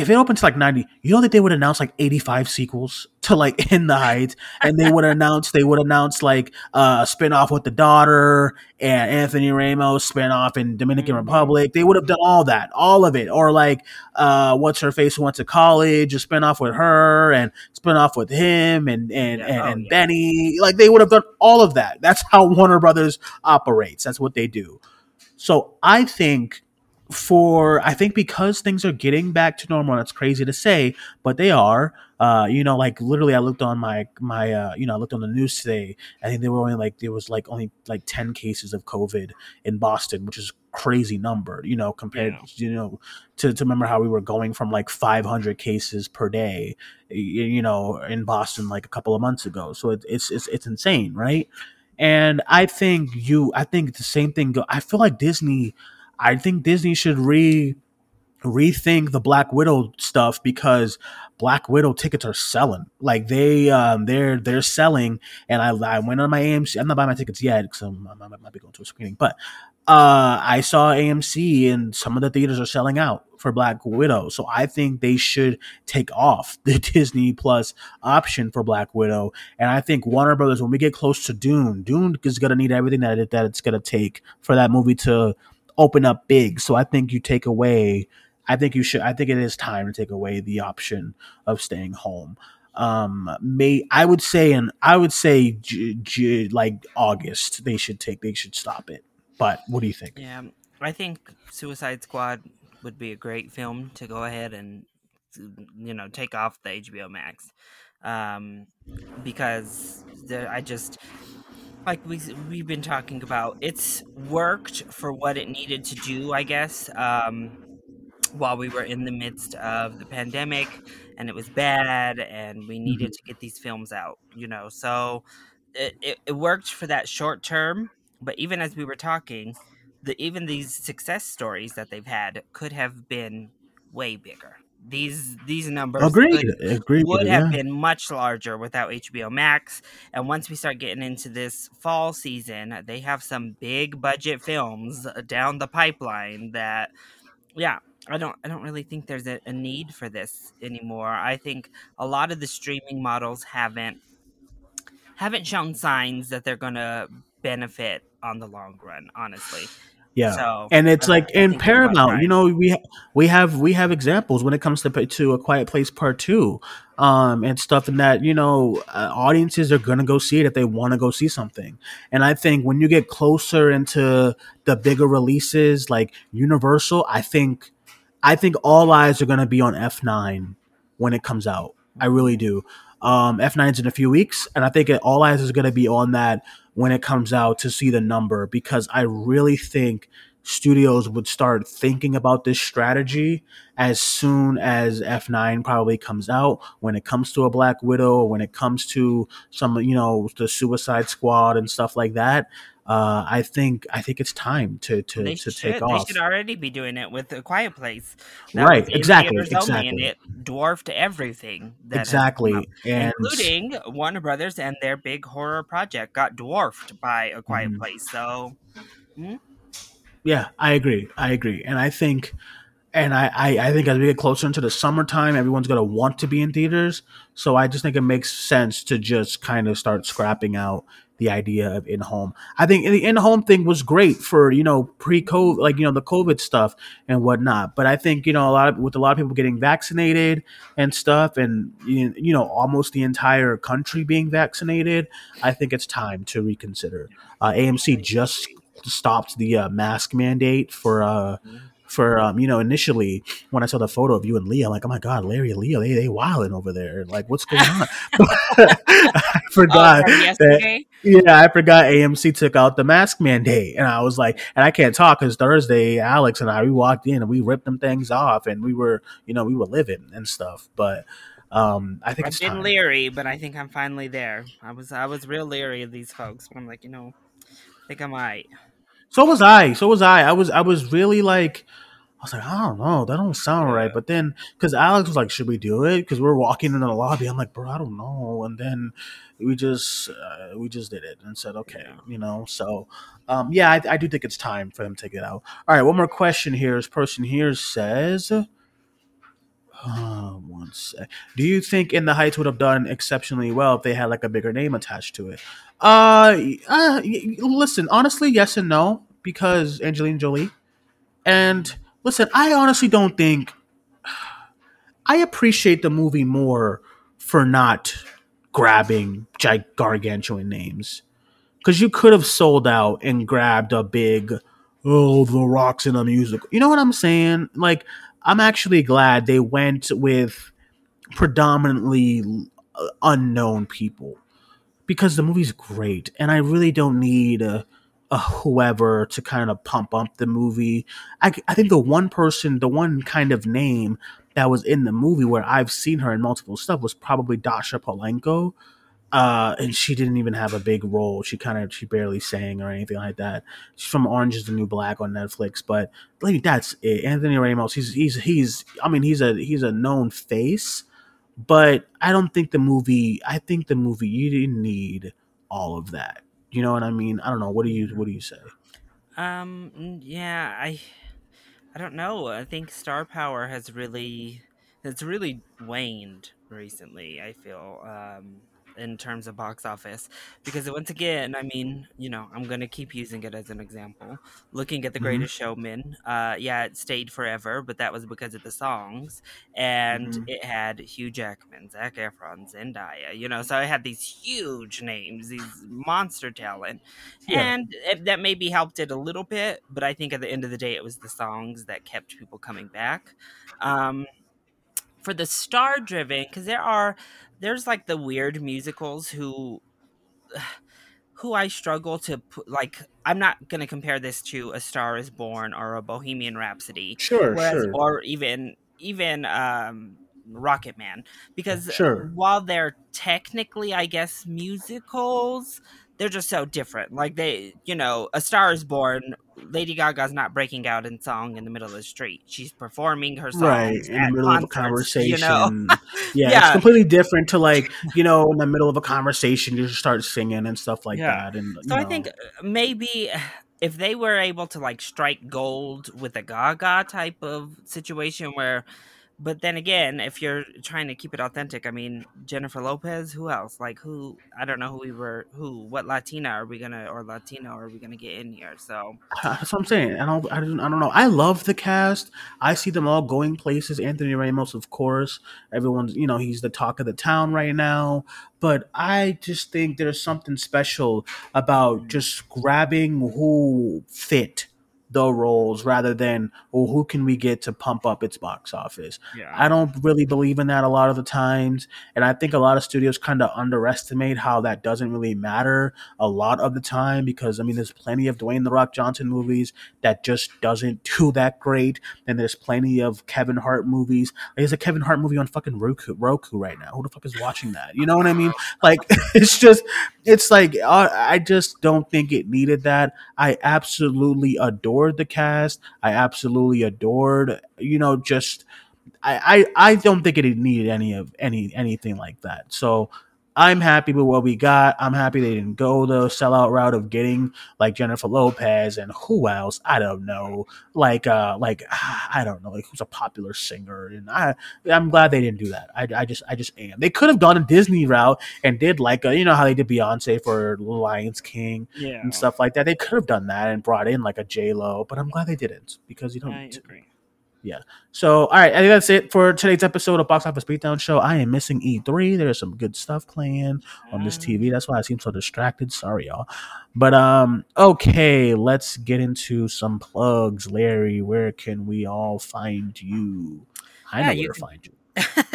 If it opened to like 90, you know that they would announce like 85 sequels to like In the Heights, and they would announce they would announce like uh, a spinoff with the daughter and Anthony Ramos spinoff in Dominican Mhm. Republic. They would have done all that, all of it, or like uh, what's her face who went to college, a spinoff with her and spinoff with him and and and, oh, and yeah. Benny. Like they would have done all of that. That's how Warner Brothers operates. That's what they do. So I think for I think because things are getting back to normal, it's crazy to say, but they are. Uh, you know, like literally, I looked on my my uh, you know, I looked on the news today. I think there were only like there was like only like ten cases of COVID in Boston, which is crazy number. You know, compared Yeah. you know to to remember how we were going from like five hundred cases per day, you know, in Boston like a couple of months ago. So it, it's it's it's insane, right? And I think you, I think the same thing. Go, I feel like Disney. I think Disney should re rethink the Black Widow stuff because Black Widow tickets are selling. Like they um they're they're selling and I I went on my AMC. I'm not buying my tickets yet because I might be going to a screening, but uh I saw AMC and some of the theaters are selling out for Black Widow. So I think they should take off the Disney Plus option for Black Widow. And I think Warner Brothers, when we get close to Dune, Dune is gonna need everything that it, that it's gonna take for that movie to open up big. So I think you take away. I think you should. I think it is time to take away the option of staying home. Um, may I would say, and I would say, like August, they should take. They should stop it. But what do you think? Yeah, I think Suicide Squad would be a great film to go ahead and you know take off the HBO Max, um, because I just like we we've been talking about. It's worked for what it needed to do, I guess. Um, while we were in the midst of the pandemic and it was bad and we needed to get these films out you know so it, it, it worked for that short term but even as we were talking the even these success stories that they've had could have been way bigger these these numbers Agreed. could- Agreed. would have yeah. been much larger without HBO Max. And once we start getting into this fall season, they have some big budget films uh, down the pipeline that yeah, I don't I don't really think there's a, a need for this anymore. I think a lot of the streaming models haven't haven't shown signs that they're going to benefit on the long run, honestly. Yeah, So and it's I, like in think it's about Paramount, you know, we ha- we have we have examples when it comes to to a Quiet Place Part Two, um, and stuff, and that you know, uh, audiences are gonna go see it if they want to go see something. And I think when you get closer into the bigger releases like Universal, I think I think all eyes are gonna be on F nine when it comes out. I really do. Um, F9's in a few weeks, and I think it, all eyes is going to be on that when it comes out to see the number because I really think studios would start thinking about this strategy as soon as F9 probably comes out. When it comes to a Black Widow, or when it comes to some, you know, the Suicide Squad and stuff like that. Uh, I think I think it's time to to, They to should. take off. They should already be doing it with a Quiet Place. That Right, in exactly, and exactly. it dwarfed everything that Exactly. And including Warner Brothers and their big horror project got dwarfed by a Quiet Mhm. Place. So mm, Yeah, I agree. I agree, and I think, and I, I, I think as we get closer into the summertime, everyone's gonna want to be in theaters. So I just think it makes sense to just kind of start scrapping out the idea of in home. I think the in home thing was great for you know pre COVID, like you know the COVID stuff and whatnot. But I think you know a lot of with a lot of people getting vaccinated and stuff, and you know almost the entire country being vaccinated, I think it's time to reconsider. Uh, AMC just stopped the uh, mask mandate for uh for um you know initially when I saw the photo of you and Leah, I'm like, oh my god, Larry and Leah, they they wilding over there. Like, what's going on? I oh, forgot that. Yeah, I forgot AMC took out the mask mandate, and I was like, and I can't talk because Thursday, Alex and I we walked in and we ripped them things off, and we were you know we were living and stuff, but. Um, I think I've it's been time. leery, but I think I'm finally there. I was I was real leery of these folks, but I'm like, you know, I think I might. So was I. So was I. I was. I was really like. I was like, I don't know. That don't sound right. But then, because Alex was like, should we do it? Because we're walking in the lobby. I'm like, bro, I don't know. And then we just uh, we just did it and said, okay, you know. So, um, yeah, I, I do think it's time for them to it out. All right, one more question here. This person here says. Uh, one sec. Do you think In the Heights would have done exceptionally well if they had like a bigger name attached to it? Uh, uh listen, honestly, yes and no because Angelina Jolie. And listen, I honestly don't think I appreciate the movie more for not grabbing gi- gargantuan names because you could have sold out and grabbed a big oh the rocks in a musical you know what i'm saying like i'm actually glad they went with predominantly uh, unknown people. Because the movie's great and i really don't need a, a whoever to kind of pump up the movie. I, I think the one person the one kind of name that was in the movie where i've seen her in multiple stuff was probably Dascha Polanco uh, and she didn't even have a big role. She kind of she barely sang or anything like that. She's from Orange Is the New Black on Netflix, but like that's it. Anthony Ramos, he's he's he's I mean he's a he's a known face, but I don't think the movie. I think the movie you didn't need all of that. You know what I mean? I don't know. What do you what do you say? Um, yeah, I, I don't know. I think star power has really, it's really waned recently. I feel, um, in terms of box office, because once again, I mean, you know, I'm gonna keep using it as an example. Looking at The Mhm. Greatest Showman, uh, yeah, it stayed forever, but that was because of the songs, and Mhm. it had Hugh Jackman, Zac Efron, Zendaya. You know, so it had these huge names, these monster talent Yeah. and it, that maybe helped it a little bit but i think at the end of the day it was the songs that kept people coming back um, for the star driven because there are there's like the weird musicals who who i struggle to put like i'm not going to compare this to a star is born or a bohemian rhapsody Sure, whereas sure. or even even um rocket man because Sure. while they're technically i guess musicals they're just so different like they you know a star is born lady gaga's not breaking out in song in the middle of the street she's performing her song Right in the middle of a conversation. you know yeah, it's completely different to like you know in the middle of a conversation you just start singing and stuff like Yeah. that. And So you I think uh, maybe if they were able to like strike gold with a Gaga type of situation where but then again, if you're trying to keep it authentic, I mean Jennifer Lopez, who else? Like who? I don't know who we were. Who? What Latina are we gonna or Latino are we gonna get in here? So that's what I'm saying. I don't, I don't, I don't know. I love the cast. I see them all going places. Anthony Ramos, of course. Everyone's, you know, he's the talk of the town right now. But I just think there's something special about mm. just grabbing who fit the roles rather than well who can we get to pump up its box office? Yeah. i don't really believe in that a lot of the times and i think a lot of studios kind of underestimate how that doesn't really matter a lot of the time because i mean there's plenty of dwayne the rock johnson movies that just doesn't do that great and there's plenty of kevin hart movies. There's a kevin hart movie on fucking roku roku right now. Who the fuck is watching that? You know what i mean? Like it's just it's like uh, i just don't think it needed that. I absolutely adore adored the cast. I absolutely adored, you know, just I, I I don't think it needed any of any anything like that. So I'm happy with what we got. I'm happy they didn't go the sellout route of getting like Jennifer Lopez and who else? I don't know. Like uh like I don't know, like who's a popular singer. And I I'm glad they didn't do that. I, I just I just am. They could have gone a Disney route and did like a, you know how they did Beyonce for Lions King yeah. and stuff like that. They could have done that and brought in like a J Lo, but I'm glad they didn't because you don't. I agree. Yeah. So, all right, I think that's it for today's episode of Box Office Beatdown Show. I am missing E3. There's some good stuff playing on this TV. That's why I seem so distracted. Sorry, y'all. But um, okay, let's get into some plugs. Larry, where can we all find you? I yeah, know where to find you.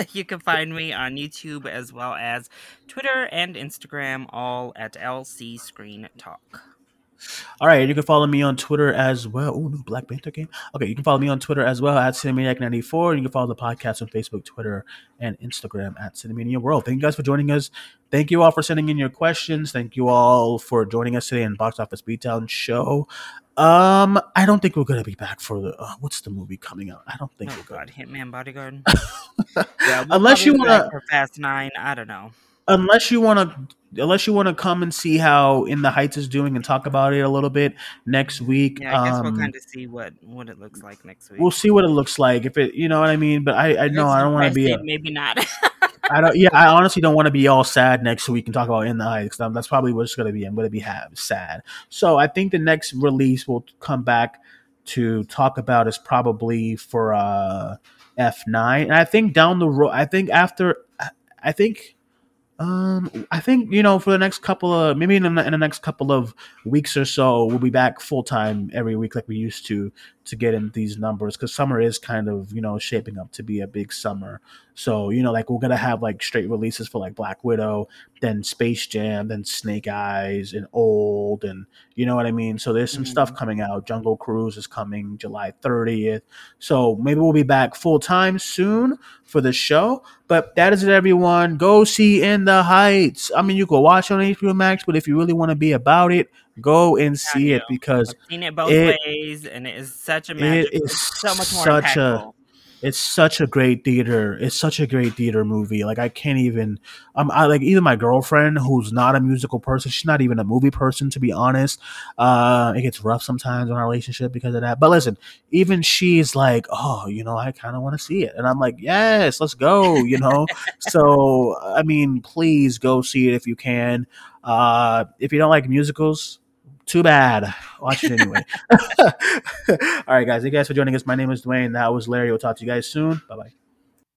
you can find me on YouTube as well as Twitter and Instagram, all at LC Screen Talk. All right, you can follow me on Twitter as well. Oh, new Black Panther game. Okay, you can follow me on Twitter as well at Cinemaniac94. And You can follow the podcast on Facebook, Twitter, and Instagram at Cinemania World. Thank you guys for joining us. Thank you all for sending in your questions. Thank you all for joining us today in Box Office Beatdown Show. Um, I don't think we're gonna be back for the uh, what's the movie coming out? I don't think oh, we're God, Hitman Bodyguard. yeah, we'll unless you want to Fast Nine. I don't know unless you want to unless you want to come and see how in the heights is doing and talk about it a little bit next week yeah i guess um, we'll kind of see what what it looks like next week we'll see what it looks like if it you know what i mean but i i know i don't want to be a, maybe not I don't. Yeah, I honestly don't want to be all sad next week and talk about in the heights. That's probably what's going to be. I'm going to be have sad. So I think the next release we'll come back to talk about is probably for uh F9. And I think down the road, I think after, I think um, I think you know for the next couple of maybe in the, in the next couple of weeks or so, we'll be back full time every week like we used to to get in these numbers because summer is kind of you know shaping up to be a big summer. So you know like we're gonna have like straight releases for like Black Widow, then Space Jam, then Snake Eyes, and Old, and you know what I mean. So there's some mm-hmm. stuff coming out. Jungle Cruise is coming July 30th. So maybe we'll be back full time soon for the show. But that is it, everyone. Go see In the Heights. I mean, you can watch on HBO Max, but if you really want to be about it, go and see it because I've seen it both it, ways, and it is such a magic. It is so much more such impactful. a it's such a great theater. It's such a great theater movie. Like I can't even. Um, I like even my girlfriend, who's not a musical person. She's not even a movie person, to be honest. Uh, it gets rough sometimes in our relationship because of that. But listen, even she's like, oh, you know, I kind of want to see it, and I'm like, yes, let's go. You know. so I mean, please go see it if you can. Uh, if you don't like musicals, too bad. Watch it anyway. All right, guys. Thank you guys for joining us. My name is Duane. That was Larry. We'll talk to you guys soon. Bye bye.